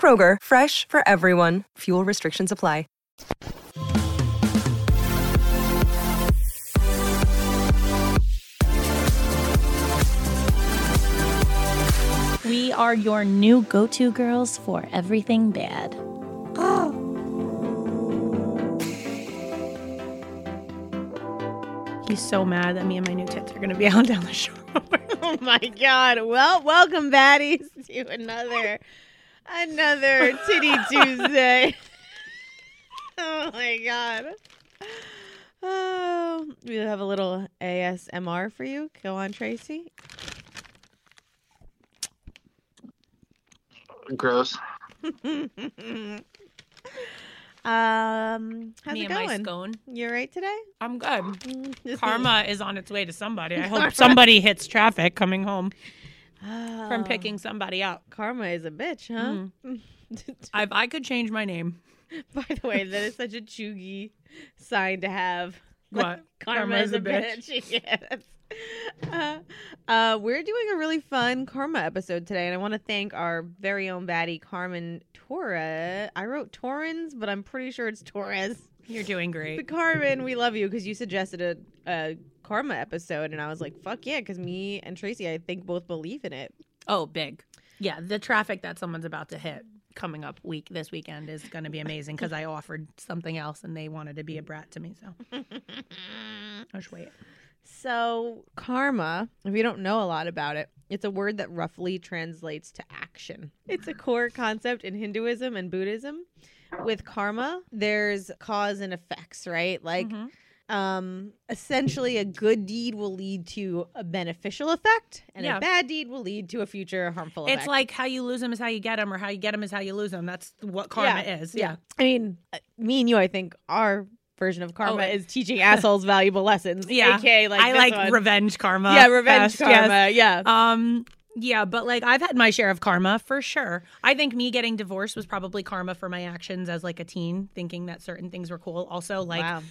Kroger, fresh for everyone. Fuel restrictions apply. We are your new go to girls for everything bad. Oh. He's so mad that me and my new tits are going to be out down the shore. Oh my god. Well, welcome baddies to another another Titty Tuesday. oh my god. Oh, we have a little ASMR for you. Go on, Tracy. Gross. Um, how's me it and my going? scone. You all right today? I'm good. Karma is on its way to somebody. I hope somebody hits traffic coming home from Oh, picking somebody up. Karma is a bitch, huh? If I could change my name, By the way, that is such a cheugy sign to have. What? Karma, is a bitch. yes. Uh, uh, we're doing a really fun Karma episode today, and I want to thank our very own baddie, Carmen Torres. I wrote Torrens, but I'm pretty sure it's Torres. You're doing great. But. Carmen, we love you because you suggested a, a Karma episode, and I was like, fuck yeah, because me and Tracy, I think, both believe in it. Oh, big. Yeah, the traffic that someone's about to hit coming up week this weekend is going to be amazing because I offered something else and they wanted to be a brat to me. So just wait. So, karma, if you don't know a lot about it, it's a word that roughly translates to action. It's a core concept in Hinduism and Buddhism. With karma, there's cause and effects, right? Like, Mm-hmm. um, essentially, a good deed will lead to a beneficial effect, and Yeah. a bad deed will lead to a future harmful effect. It's like how you lose them is how you get them, or how you get them is how you lose them. That's what karma Yeah, is. Yeah. I mean, uh, me and you, I think, our version of karma Oh, is teaching assholes valuable lessons. Yeah. aka like I like one. revenge karma. yeah, revenge best, yes. karma. Yeah. Um, yeah, but like I've had my share of karma for sure. I think me getting divorced was probably karma for my actions as like a teen, thinking that certain things were cool. Also, like wow.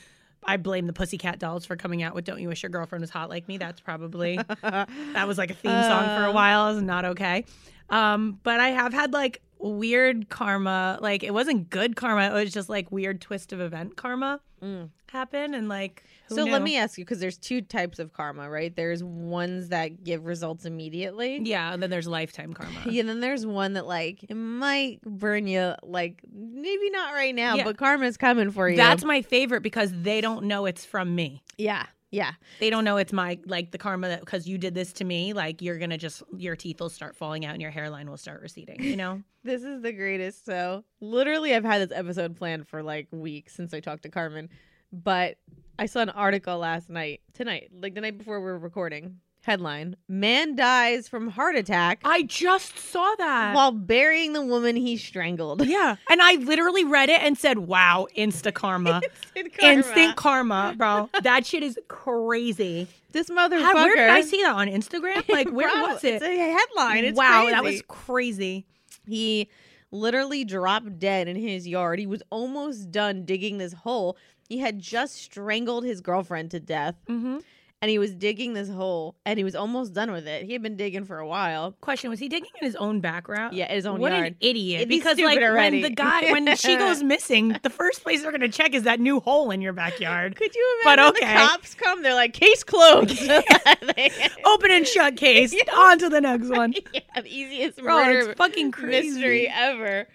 I blame the Pussycat Dolls for coming out with "Don't You Wish Your Girlfriend Was Hot Like Me." That's probably that was like a theme song for a uh. while. Is not okay. Um, but I have had like weird karma. Like it wasn't good karma. It was just like weird twist of event karma Mm. happen and like. So let me ask you, because there's two types of karma, right? There's ones that give results immediately. Yeah, and then there's lifetime karma. Yeah, then there's one that like it might burn you, like maybe not right now, Yeah. but karma's coming for you. That's my favorite because they don't know it's from me. yeah, yeah. They don't know it's my like the karma that because you did this to me, like you're gonna just your teeth will start falling out and your hairline will start receding. You know? This is the greatest. So literally, I've had this episode planned for like weeks since I talked to Carmen, but I saw an article last night, tonight, like the night before we were recording. Headline: Man dies from heart attack I just saw that. while burying the woman he strangled. yeah, and I literally read it and said, "Wow, insta karma, Instant karma. instant karma, bro. That shit is crazy." This motherfucker. How, where did I see that on Instagram? Like, where Bro, was it? It's a headline. It's wow, crazy. that was crazy. He literally dropped dead in his yard. He was almost done digging this hole. He had just strangled his girlfriend to death, Mm-hmm. And he was digging this hole, and he was almost done with it. He had been digging for a while. Question: Was he digging in his own background? Yeah, his own what yard. an idiot! He's because like already. when the guy when she goes missing, the first place they're gonna check is that new hole in your backyard. Could you imagine? But okay. the cops come? They're like, case closed. Open and shut case. On to the next one. yeah, the easiest murder it's fucking crazy. mystery ever.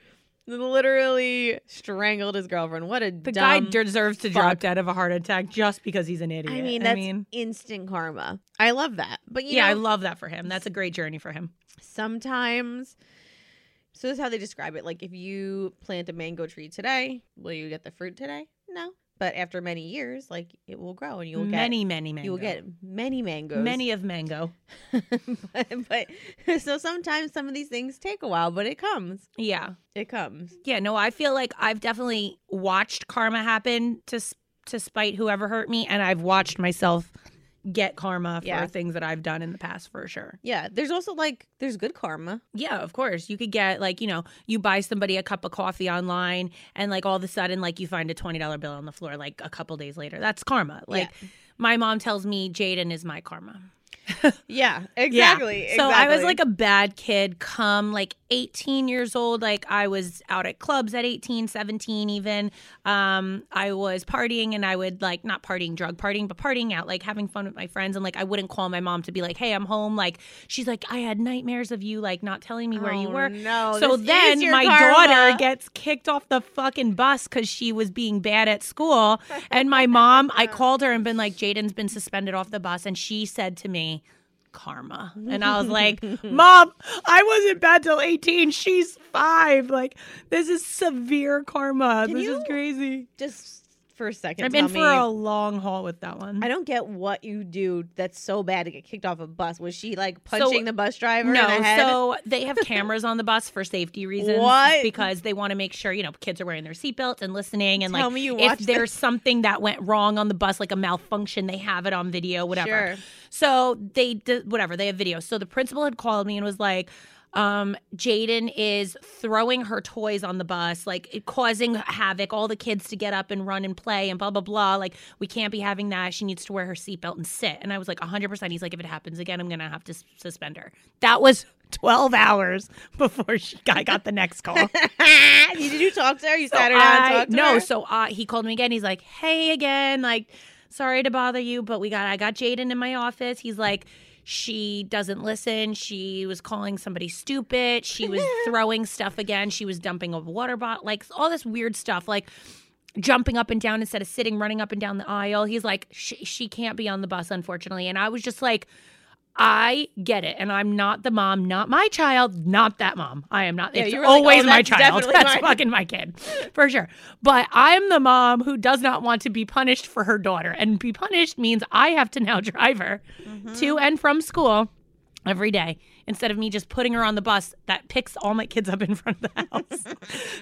Literally strangled his girlfriend. What a The guy deserves to drop fuck. dead of a heart attack just because he's an idiot. I mean, that's instant karma. I love that. But you yeah, know, I love that for him. That's a great journey for him. sometimes so this is how they describe it. Like if you plant a mango tree today, will you get the fruit today? No. But after many years, like it will grow and you'll get many, many, many. you will get many mangoes. many of mango. but, but so sometimes some of these things take a while, but it comes. Yeah, It comes. yeah. No, I feel like I've definitely watched karma happen to to spite whoever hurt me, and I've watched myself get karma for Yeah. things that I've done in the past for sure. Yeah. There's also like there's good karma. Yeah, of course. You could get like, you know, you buy somebody a cup of coffee online and like all of a sudden like you find a $20 bill on the floor like a couple days later. That's karma. Like my mom tells me Jaden is my karma. Yeah. Yeah. Exactly. So I was like a bad kid come like 18 years old. Like I was out at clubs at 18, 17 even. Um, I was partying and I would like not partying, drug partying, but partying out, like having fun with my friends. And like I wouldn't call my mom to be like, hey, I'm home. Like she's like, I had nightmares of you, like not telling me where you Oh, were. no, So then my karma. daughter gets kicked off the fucking bus because she was being bad at school. And my mom, I called her and been like, Jaden's been suspended off the bus. And she said to me, karma. And I was like, Mom, I wasn't bad till 18. She's five. Like, this is severe karma. Can this is crazy. just for a second. I've been for a long haul with that one. I don't get what you do that's so bad to get kicked off a bus. Was she like punching the bus driver No, in the head? so they have cameras on the bus for safety reasons. What? Because they want to make sure, you know, kids are wearing their seatbelts and listening. And Tell like, me you if watched there's something that went wrong on the bus, like a malfunction, they have it on video, whatever. Sure. So they did whatever, they have video. So the principal had called me and was like, um, Jaden is throwing her toys on the bus, like causing havoc, all the kids to get up and run and play and blah, blah, blah. Like, we can't be having that. She needs to wear her seatbelt and sit. And I was like, 100%. He's like, if it happens again, I'm going to have to suspend her. That was 12 hours before she, I got the next call. Did you talk to her? You So sat her down and talked to no, her? so uh, he called me again. He's like, "Hey again, like, sorry to bother you, but we got I got Jaden in my office. He's like." She doesn't listen. She was calling somebody stupid. She was throwing stuff again. She was dumping a water bottle, like all this weird stuff, like jumping up and down instead of sitting, running up and down the aisle. He's like, she, she can't be on the bus, unfortunately. And I was just like, I get it. And I'm not the mom, not my child, not that mom. I am not. Yeah, it's were like, always "Oh, my child. That's mine." fucking my kid, for sure. But I'm the mom who does not want to be punished for her daughter. And be punished means I have to now drive her Mm-hmm. to and from school every day instead of me just putting her on the bus that picks all my kids up in front of the house.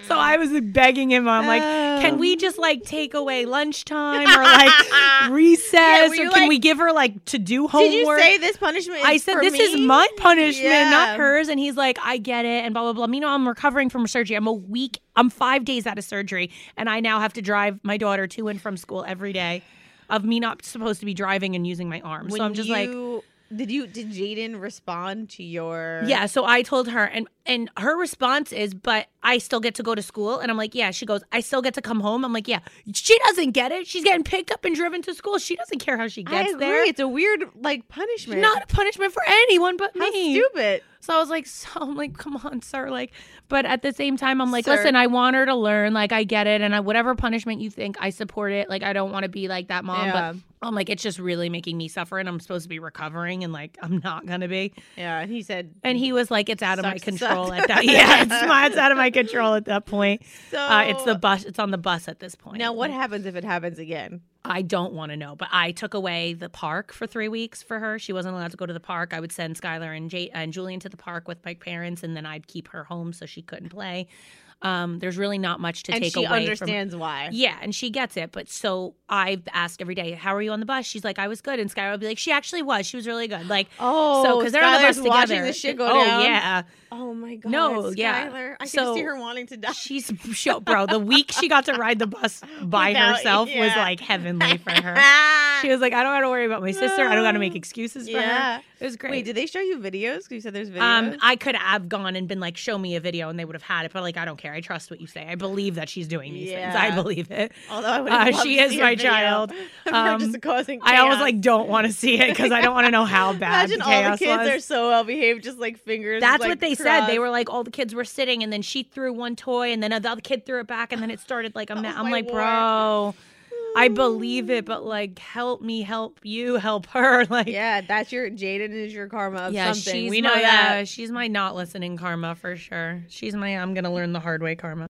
so I was begging him, I'm like, can we just like take away lunchtime or like recess were or can like- we give her like to do homework? Did you say this punishment? Is I said, this is my punishment, Yeah. not hers. And he's like, I get it. And blah, blah, blah. Meanwhile, I'm recovering from surgery. I'm a week, I'm five days out of surgery. And I now have to drive my daughter to and from school every day of me not supposed to be driving and using my arm. When so I'm just like, you- did you did Jaden respond to your? yeah. So I told her, and and her response is, but I still get to go to school. And I'm like, yeah. She goes, I still get to come home. I'm like, yeah. She doesn't get it. She's getting picked up and driven to school. She doesn't care how she I gets agree. there. It's a weird like punishment. Not a punishment for anyone but How me. stupid. So I was like, so I'm like, come on, sir. Like, but at the same time, I'm like, Sir. listen, I want her to learn. Like, I get it, and I, whatever punishment you think, I support it. Like, I don't want to be like that mom, Yeah. but I'm like, it's just really making me suffer, and I'm supposed to be recovering, and like, I'm not gonna be. Yeah, and he said. And he was like, it's out of my control at that. Yeah, it's, my, it's out of my control at that point. So Uh, it's the bus. It's on the bus at this point. Now, what happens if it happens again? I don't want to know, but I took away the park for three weeks for her. She wasn't allowed to go to the park. I would send Skylar and, J- and Julian to the park with my parents, and then I'd keep her home so she couldn't play. Um, there's really not much to and take away. And she understands why. Yeah, and she gets it. But so I've asked every day, "How are you on the bus?" She's like, "I was good," and Skylar would be like, "She actually was. She was really good." Like, Oh, so because they're on the bus watching together. this shit go oh down. yeah, Oh my god. No, yeah. Skylar. I can So- see her wanting to die. she's show, bro. The week she got to ride the bus by Without- herself was like heavenly for her. She was like, I don't got to worry about my sister. I don't got to make excuses for Yeah. her. It was great. Wait, did they show you videos? 'Cause You said there's videos. um, I could have gone and been like, show me a video, and they would have had it. But like, I don't care. I trust what you say. I believe that she's doing these things. I believe it. Although I would uh, she is my child. Um, Um, just causing I always like don't want to see it because I don't want to know how bad Imagine the all the kids was. are so well behaved, just like fingers. That's like, what they said. They were like, all the kids were sitting, and then she threw one toy, and then the other kid threw it back, and then it started like a mess. Oh, I'm like, bro, I believe it, but like, help me, help you, help her. Like, Yeah, that's your Jaden is your karma of yeah, something. she's we my, know that. uh, she's my not listening karma for sure. She's my I'm gonna learn the hard way karma.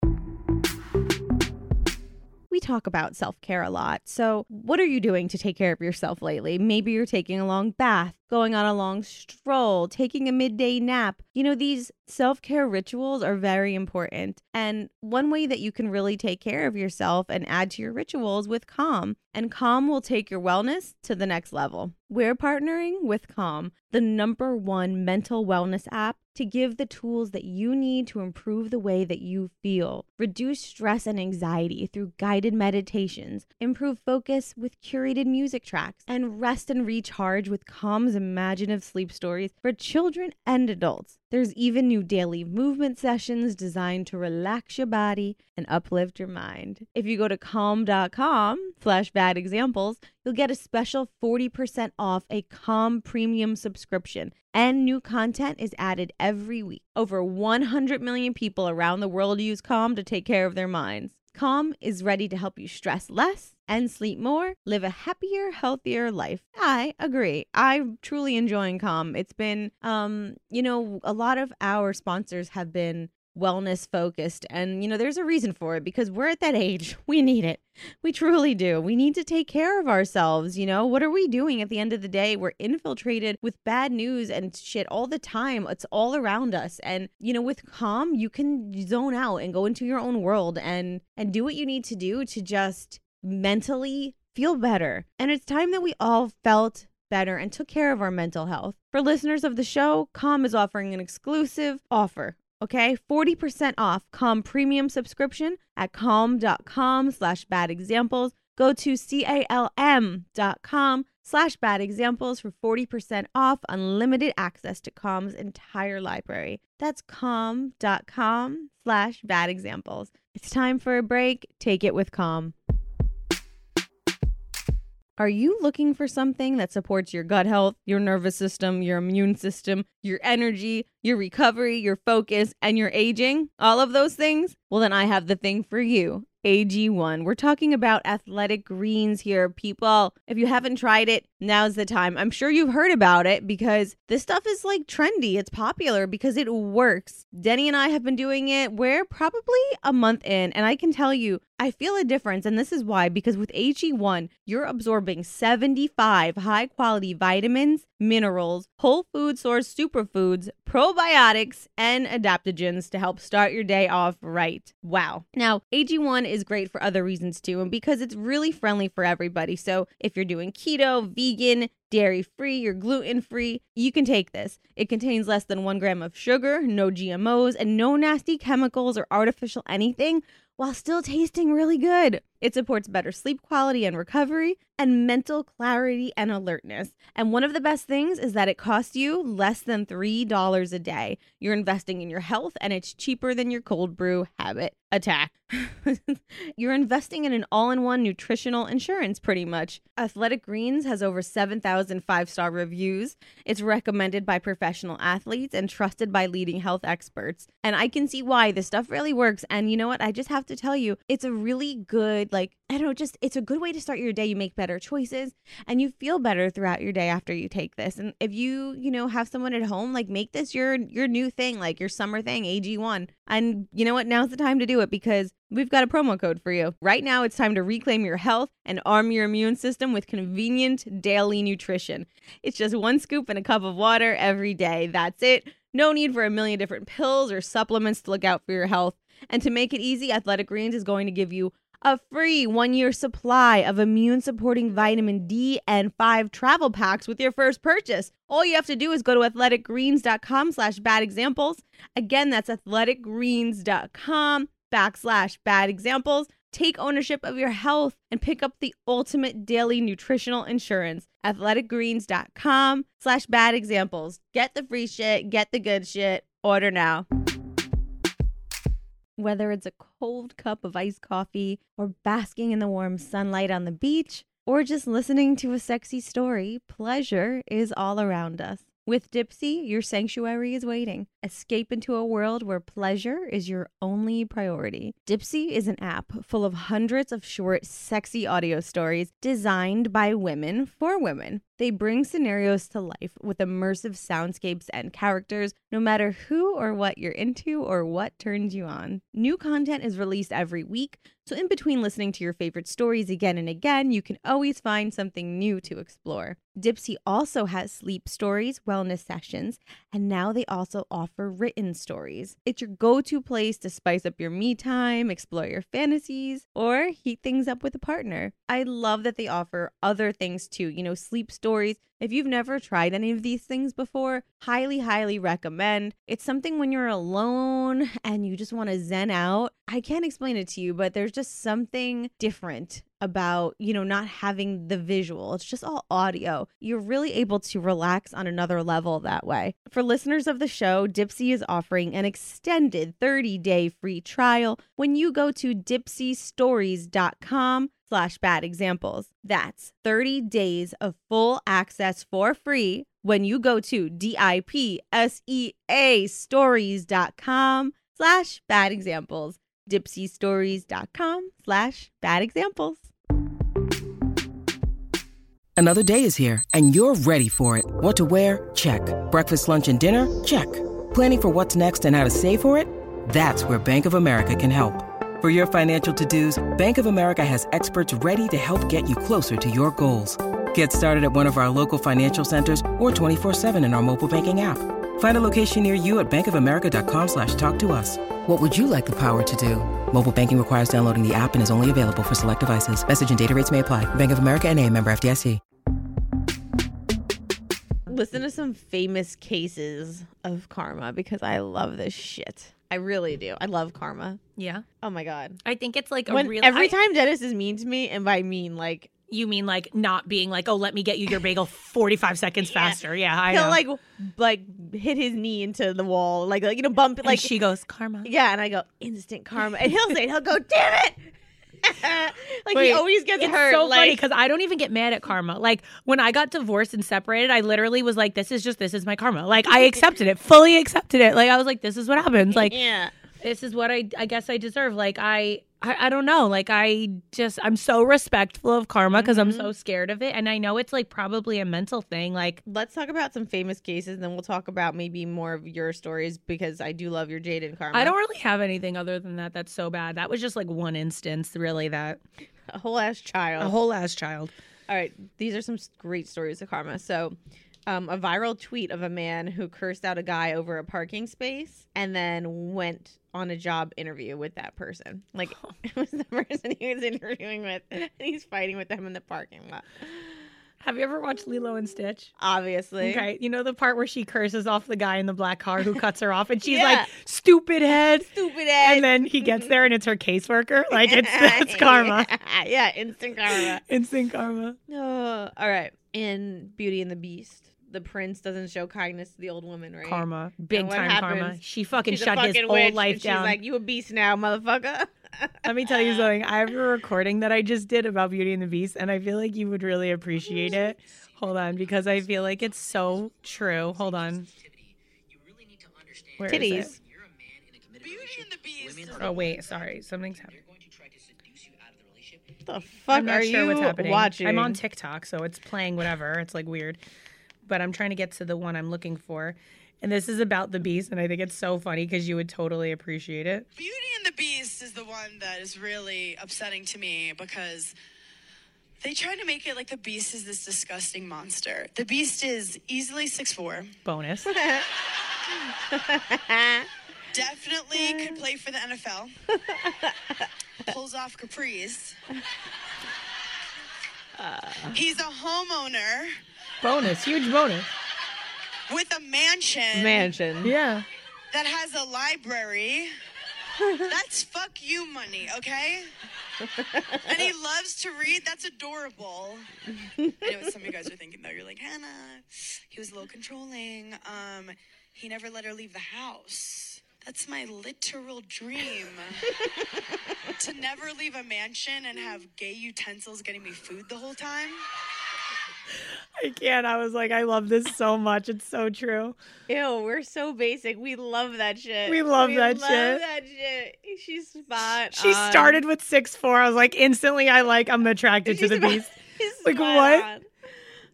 We talk about self care a lot. So, what are you doing to take care of yourself lately? Maybe you're taking a long bath, going on a long stroll, taking a midday nap. You know, these self care rituals are very important. And one way that you can really take care of yourself and add to your rituals with Calm. And Calm will take your wellness to the next level. We're partnering with Calm, the number one mental wellness app, to give the tools that you need to improve the way that you feel, reduce stress and anxiety through guided meditations, improve focus with curated music tracks, and rest and recharge with Calm's imaginative sleep stories for children and adults. There's even new daily movement sessions designed to relax your body and uplift your mind. If you go to calm.com slash bad examples, you'll get a special 40% off a Calm premium subscription. And new content is added every week. Over 100 million people around the world use Calm to take care of their minds. Calm is ready to help you stress less and sleep more, live a happier, healthier life. I agree. I'm truly enjoying Calm. It's been, um, you know, a lot of our sponsors have been wellness focused and you know there's a reason for it because we're at that age. We need it. We truly do. We need to take care of ourselves you know? What are we doing? At the end of the day we're infiltrated with bad news and shit all the time. It's all around us. And you know with calm you can zone out and go into your own world and and do what you need to do to just mentally feel better and it's time that we all felt better and took care of our mental health. For listeners of the show, Calm is offering an exclusive offer Okay, 40% off Calm premium subscription at calm.com slash bad examples. Go to C-A-L-M.com slash bad examples for 40% off unlimited access to Calm's entire library. That's calm.com slash bad examples. It's time for a break. Take it with Calm. Are you looking for something that supports your gut health, your nervous system, your immune system, your energy, your recovery, your focus, and your aging? All of those things? Well, then I have the thing for you. AG1. We're talking about athletic greens here, people. If you haven't tried it, now's the time. I'm sure you've heard about it because this stuff is like trendy. It's popular because it works. Denny and I have been doing it. We're probably a month in, and I can tell you, I feel a difference. And this is why because with AG1, you're absorbing 75 high quality vitamins, minerals, whole food source superfoods, probiotics, and adaptogens to help start your day off right. Wow. Now, AG1 is great for other reasons too, and because it's really friendly for everybody. So if you're doing keto, vegan, dairy free, you're gluten free, you can take this. It contains less than one gram of sugar, no GMOs, and no nasty chemicals or artificial anything while still tasting really good. It supports better sleep quality and recovery and mental clarity and alertness. And one of the best things is that it costs you less than $3 a day. You're investing in your health and it's cheaper than your cold brew habit attack. You're investing in an all in one nutritional insurance, pretty much. Athletic Greens has over 7,000 five star reviews. It's recommended by professional athletes and trusted by leading health experts. And I can see why this stuff really works. And you know what? I just have to tell you, it's a really good, like, I don't know, just it's a good way to start your day. You make better choices and you feel better throughout your day after you take this. And if you, you know, have someone at home, like make this your your new thing, like your summer thing, AG1. And you know what? Now's the time to do it because we've got a promo code for you. Right now, it's time to reclaim your health and arm your immune system with convenient daily nutrition. It's just one scoop and a cup of water every day. That's it. No need for a million different pills or supplements to look out for your health. And to make it easy, Athletic Greens is going to give you a free one year supply of immune supporting vitamin D and five travel packs with your first purchase. All you have to do is go to athleticgreens.com slash bad examples. Again, that's athleticgreens.com backslash bad examples. Take ownership of your health and pick up the ultimate daily nutritional insurance. Athleticgreens.com slash bad examples. Get the free shit, get the good shit. Order now. Whether it's a cold cup of iced coffee or basking in the warm sunlight on the beach or just listening to a sexy story, pleasure is all around us. With Dipsea, your sanctuary is waiting. Escape into a world where pleasure is your only priority. Dipsea is an app full of hundreds of short, sexy audio stories designed by women for women. They bring scenarios to life with immersive soundscapes and characters, no matter who or what you're into or what turns you on. New content is released every week, so in between listening to your favorite stories again and again, you can always find something new to explore. Dipsea also has sleep stories, wellness sessions, and now they also offer written stories. It's your go to place to spice up your me time, explore your fantasies, or heat things up with a partner. I love that they offer other things too, you know, sleep stories. If you've never tried any of these things before, highly, highly recommend. It's something when you're alone and you just want to zen out. I can't explain it to you, but there's just something different about, you know, not having the visual. It's just all audio. You're really able to relax on another level that way. For listeners of the show, Dipsea is offering an extended 30-day free trial when you go to dipseastories.com slash bad examples. That's 30 days of full access for free when you go to D-I-P-S-E-A stories.com slash bad examples. Dipseastories.com slash bad examples. Another day is here, and you're ready for it. What to wear? Check. Breakfast, lunch, and dinner? Check. Planning for what's next and how to save for it? That's where Bank of America can help. For your financial to-dos, Bank of America has experts ready to help get you closer to your goals. Get started at one of our local financial centers or 24-7 in our mobile banking app. Find a location near you at bankofamerica.com slash talk to us. What would you like the power to do? Mobile banking requires downloading the app and is only available for select devices. Message and data rates may apply. Bank of America and a member FDIC. Listen to some famous cases of karma because I love this shit. I really do. I love karma. Yeah. Oh my god. I think it's like a When real every I- time Dennis is mean to me, and by mean like you mean like not being like, oh, let me get you your bagel 45 seconds faster. Yeah, I he'll know. like like hit his knee into the wall, like like you know bump like like she goes, karma. yeah, and I go instant karma, and he'll say he'll go damn it, like he always gets it's hurt. so like, funny because I don't even get mad at karma. Like when I got divorced and separated, I literally was like, "This is just this is my karma." Like I accepted it, fully accepted it. Like I was like, "This is what happens." Like yeah. this is what I I guess I deserve. Like I I, I don't know. Like I just I'm so respectful of karma because I'm Mm-hmm. so scared of it, and I know it's like probably a mental thing. Like Let's talk about some famous cases, and then we'll talk about maybe more of your stories because I do love your Jaden karma. I don't really have anything other than that. That's so bad. That was just like one instance, really. That a whole ass child. a whole ass child. All right, these are some great stories of karma. So, um, a viral tweet of a man who cursed out a guy over a parking space and then went on a job interview with that person. Like, it was the person he was interviewing with, and he's fighting with them in the parking lot. Have you ever watched Lilo and Stitch? Obviously. Okay, you know the part where she curses off the guy in the black car who cuts her off, and she's Yeah. like, "Stupid head." Stupid head. And then he gets there, and it's her caseworker. Like it's that's karma, yeah, instant karma. instant karma. Oh, all right. In Beauty and the Beast, the prince doesn't show kindness to the old woman, right? Karma, big what time karma. She fucking She's a shut his fucking whole witch, life and down. She's like, "You a beast now, motherfucker." Let me tell you something. I have a recording that I just did about Beauty and the Beast, and I feel like you would really appreciate it. Hold on, because I feel like it's so true. Hold on. Where is it? Titties. Oh wait, sorry, something's happening. What the fuck I'm not are sure you what's happening. watching? I'm on TikTok, so it's playing whatever. It's like weird, but I'm trying to get to the one I'm looking for. And this is about the beast, and I think it's so funny because you would totally appreciate it. Beauty and the Beast is the one that is really upsetting to me because they try to make it like the Beast is this disgusting monster. The Beast is easily 6'4, Bonus. definitely could play for the NFL, pulls off capris. He's a homeowner bonus. Huge bonus. with a mansion mansion. Yeah. that has a library. That's fuck you money, okay? and he loves to read. That's adorable. I know some of you guys are thinking though. You're like, Hannah, he was a little controlling. Um, he never let her leave the house. That's my literal dream. to never leave a mansion and have gay utensils getting me food the whole time. I can't. I was like, I love this so much. It's so true. Ew, we're so basic. We love that shit. We love that love shit. that shit. She's spot. She on. started with six four. I was like, instantly, I like. I'm attracted to the spot- beast. Like, what? on.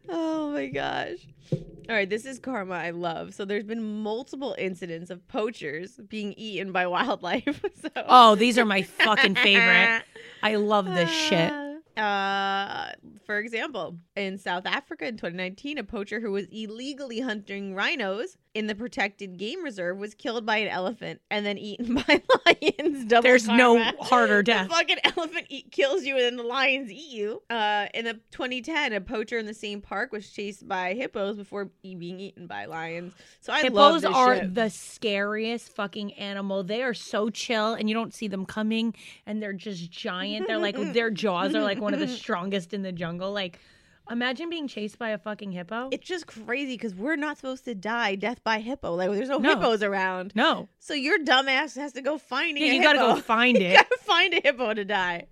Oh my gosh. All right, this is karma I love. So there's been multiple incidents of poachers being eaten by wildlife. so Oh, these are my fucking favorite. I love this shit. Ah, Uh, for example, in South Africa in 2019, a poacher who was illegally hunting rhinos in the protected game reserve was killed by an elephant and then eaten by lions. Double There's no karma. harder The death. fucking elephant eat, kills you and then the lions eat you. Uh, in the 2010, a poacher in the same park was chased by hippos before being eaten by lions. So I love Hippos are shit. the scariest fucking animal. They are so chill and you don't see them coming and they're just giant. They're like their jaws are like one of the strongest in the jungle. Like imagine being chased by a fucking hippo. It's just crazy because we're not supposed to die death by hippo. Like there's no, No. hippos around. no. So your dumbass has to go finding Yeah, a you gotta hippo. go find You it. gotta find a hippo to die.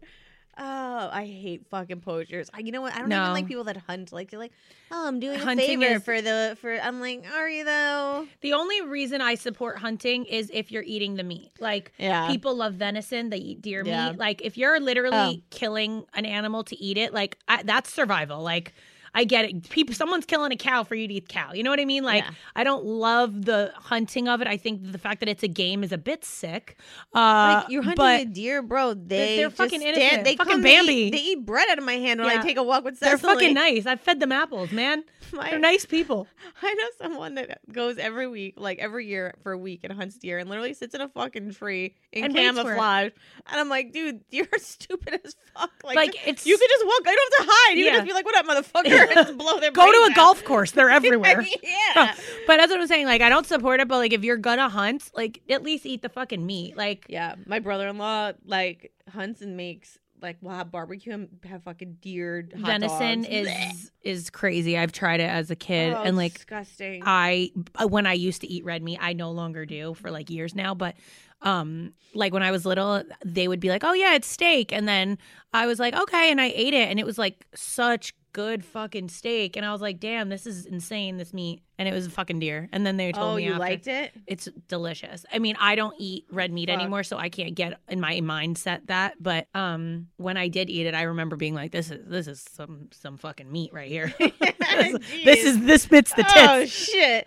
Oh, I hate fucking poachers. I, you know what? I don't even like people that hunt. Like they're like, oh, I'm doing a Hunting favor is- for the for. I'm like, are you though? The only reason I support hunting is if you're eating the meat. Like Yeah. people love venison, they eat deer Yeah. meat. Like if you're literally Oh. killing an animal to eat it, like I, that's survival. Like I get it. People, someone's killing a cow for you to eat cow. You know what I mean? Like Yeah. I don't love the hunting of it. I think the fact that it's a game is a bit sick. Uh, Like you're hunting a deer, bro. They they're fucking stand- innocent. They Fucking come, they Bambi. eat- They eat, bread out of my hand when I take a walk with they're fucking nice. I've fed them apples, man. My- They're nice people. I know someone that goes every week, like every year for a week and hunts deer and literally sits in a fucking tree in And waits for it. camouflage. And I'm like, dude, you're stupid as fuck. Like, Like, it's- you can just walk. I don't have to hide. You Yeah. can just be like, what up, motherfucker? Blow their Go to a out. golf course. They're everywhere. yeah. But that's what I'm saying. Like, I don't support it, but like, if you're gonna hunt, like, at least eat the fucking meat. Like, Yeah, my brother-in-law like hunts and makes like we'll have barbecue and have fucking deer hot venison dogs. is Blech. is crazy. I've tried it as a kid, Oh, and like, disgusting. I uh, when I used to eat red meat, I no longer do for like years now. But um, like when I was little, they would be like, "Oh yeah, it's steak," and then I was like, "Okay," and I ate it, and it was like such good fucking steak, and I was like, "Damn, this is insane, this meat," and it was a fucking deer. And then they told oh, me you after, liked it? It's delicious. I mean, I don't eat red meat Fuck. anymore, so I can't get in my mindset that. But um, when I did eat it, I remember being like, "This is this is some some fucking meat right here. this, this is this fits the tits." Oh shit.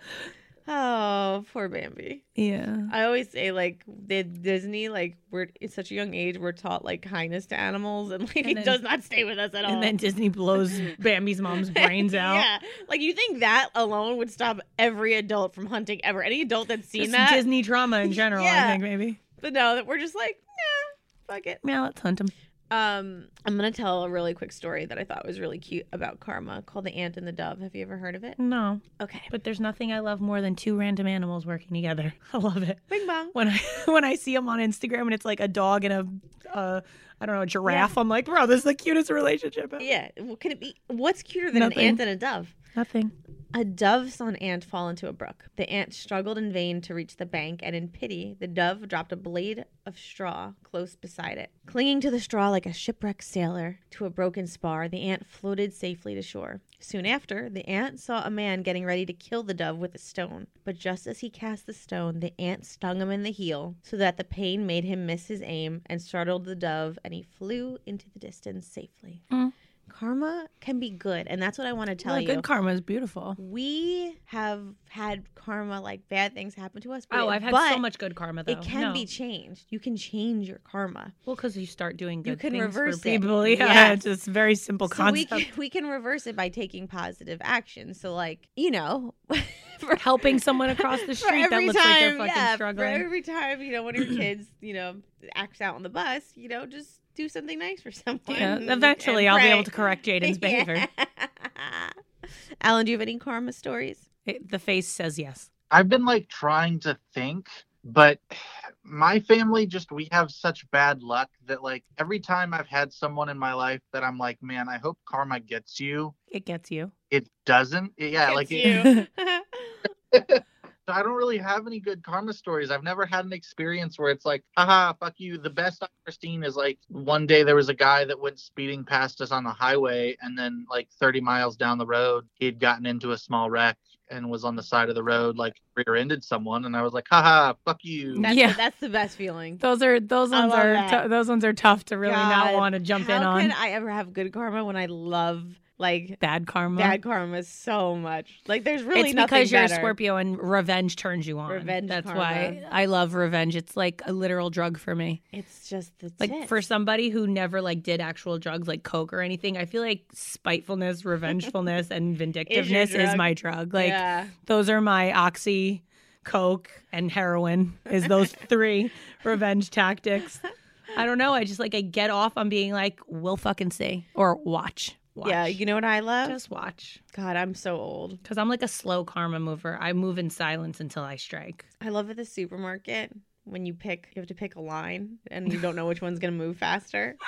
Oh, poor Bambi. yeah. I always say like the Disney, like we're at such a young age, we're taught like kindness to animals, and like And it then- does not stay with us at all. And then Disney blows Bambi's mom's brains out. yeah, like you think that alone would stop every adult from hunting ever? Any adult that's seen Just that, Disney trauma in general, Yeah. I think maybe. but no, that we're just like, yeah, fuck it. Yeah, let's hunt him. Um, I'm gonna tell a really quick story that I thought was really cute about karma, called the ant and the dove. Have you ever heard of it? No, Okay. but there's nothing I love more than two random animals working together. I love it. Bing bong. When I when I see them on Instagram and it's like a dog and a uh, I don't know, a giraffe, I'm like, bro, this is the cutest relationship. ever." Yeah. What can it be? What's cuter than Nothing. an ant and a dove? Nothing. A dove saw an ant fall into a brook. The ant struggled in vain to reach the bank, and in pity, the dove dropped a blade of straw close beside it. Clinging to the straw like a shipwrecked sailor to a broken spar, the ant floated safely to shore. Soon after, the ant saw a man getting ready to kill the dove with a stone. But just as he cast the stone, the ant stung him in the heel, so that the pain made him miss his aim and startled the dove, and he flew into the distance safely. Mm. Karma can be good, and that's what I want to tell Well, you good karma is beautiful. we have had karma like bad things happen to us. But Oh, I've had so much good karma though. It can No. be changed. You can change your karma. well because you start doing good You can reverse for it. people. Yeah, Yes. it's just very simple So we can, we can reverse it by taking positive action. So like you know, for, Helping someone across the street that looks like they're time, fucking yeah, struggling. Every time you know one of your kids you know acts out on the bus, you know just do something nice for someone. Yeah, eventually I'll be able to correct Jaden's behavior. Alan, do you have any karma stories? It- the face says yes. I've been like trying to think, but my family just we have such bad luck that like every time I've had someone in my life that I'm like, man, I hope karma gets you. It gets you. It doesn't. Yeah, like It's it, you. I don't really have any good karma stories. I've never had an experience where it's like, haha, fuck you. The best I've ever seen is like one day there was a guy that went speeding past us on the highway, and then like 30 miles down the road, he'd gotten into a small wreck and was on the side of the road, like rear-ended someone, and I was like, haha, fuck you. That's Yeah. the, that's the best feeling. Those are those I ones are that. tou- those ones are tough to really not want to jump in on. can I ever have good karma when I love like Bad karma. bad karma is so much. Like there's really it's nothing because you're a. Scorpio and revenge turns you on. Revenge That's karma. why I love revenge. It's like a literal drug for me. It's just the Like for somebody who never like did actual drugs like coke or anything, I feel like spitefulness, revengefulness, and vindictiveness is, drug. my drug. Like yeah. those are my oxy, coke, and heroin. Is those three revenge tactics? I don't know. I just like I get off on being like, we'll fucking see or watch. Watch. Yeah, you know what I love? just watch. God, I'm so old. Because I'm like a slow karma mover. I move in silence until I strike. I love at the supermarket when you pick, you have to pick a line and you don't know which one's going to move faster.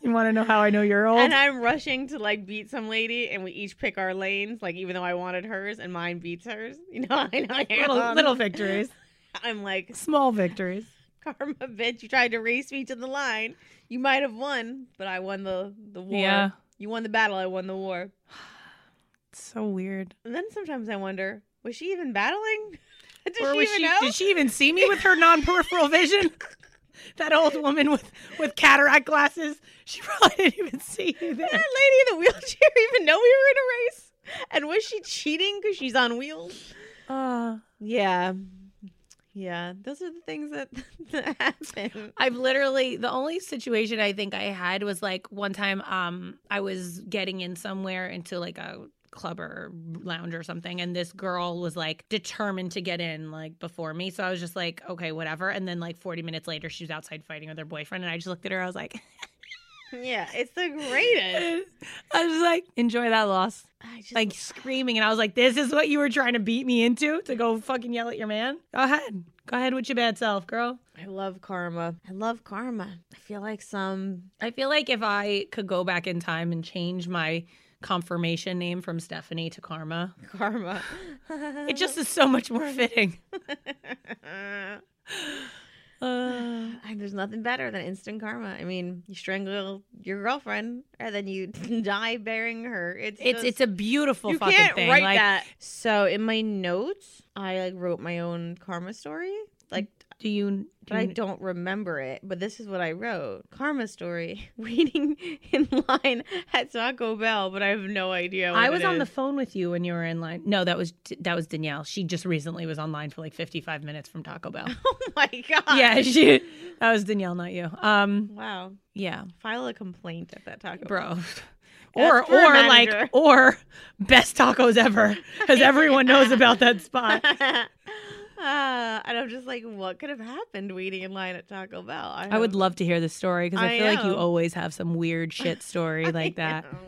You want to know how I know you're old? and I'm rushing to like beat some lady and we each pick our lanes, like even though I wanted hers and mine beats hers. You know, I know you're little, little victories, I'm like, small victories. Karma bitch, you tried to race me to the line. You might have won, but I won the, the war. Yeah. You won the battle, I won the war. It's so weird. And then sometimes I wonder, was she even battling? Did or she was even she? know? Did she even see me with her non-peripheral vision? that old woman with with cataract glasses. She probably didn't even see you there. that lady in the wheelchair even know we were in a race? And was she cheating because she's on wheels? Uh, Yeah. Yeah. Those are the things that, that happen. I've literally the only situation I think I had was like one time um I was getting in somewhere into like a club or lounge or something and this girl was like determined to get in like before me so I was just like okay whatever and then like 40 minutes later she was outside fighting with her boyfriend and I just looked at her I was like Yeah, it's the greatest. I was like enjoy that loss I just like screaming and I was like this is what you were trying to beat me into to go fucking yell at your man go ahead go ahead with your bad self girl I love karma. I love karma. I feel like some I feel like if I could go back in time and change my confirmation name from Stephanie to Karma, karma. it just is so much more fitting. Uh, there's nothing better than instant karma. I mean, you strangle your girlfriend and then you die bearing her. It's it's just- it's a beautiful you fucking can't thing. write like, that. So in my notes, I like wrote my own karma story. Like, do you? Do but I don't remember it. But this is what I wrote: karma story. Waiting in line at Taco Bell, but I have no idea. What I was on the phone with you when you were in line. No, that was that was Danielle. She just recently was online for like 55 minutes from Taco Bell. Oh my god! yeah, she. That was Danielle, not you. Um, Wow. yeah, File a complaint at that Taco bro. Bell. Or Ask for a or like or best tacos ever because everyone knows about that spot. Ah, and I'm just like, what could have happened waiting in line at Taco Bell? I would love to hear the story because I, I feel like you always have some weird shit story like that. know.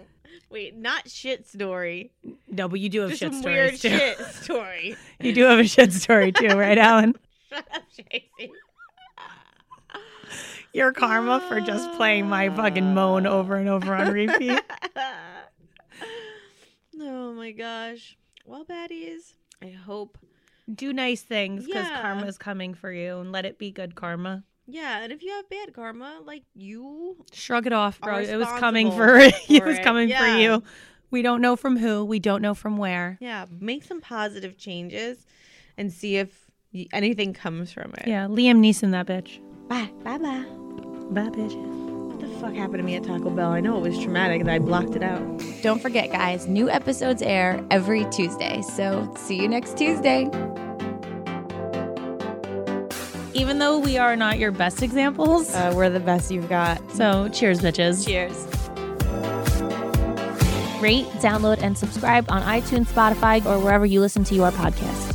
Wait, not shit story. No, but you do have Just shit stories weird too. shit story. You do have a shit story too, right, Alan? Shut up, Tracy. Your karma for just playing my fucking moan over and over on repeat. oh my gosh. Well, baddies, I hope. Do nice things because Yeah. karma's coming for you and let it be good karma. Yeah, and if you have bad karma, like you, Shrug it off, bro. It was coming for, it for was it. coming for you. We don't know from who. We don't know from where. yeah, make some positive changes and see if anything comes from it. Yeah, Liam Neeson, that bitch. Bye. Bye bye. Bye, bitches. What fuck happened to me at Taco Bell? I know it was traumatic and I blocked it out. Don't forget, guys, new episodes air every Tuesday. So see you next Tuesday. Even though we are not your best examples, Uh, we're the best you've got. so cheers, bitches. Cheers. Rate, download, and subscribe on iTunes, Spotify, or wherever you listen to your podcast.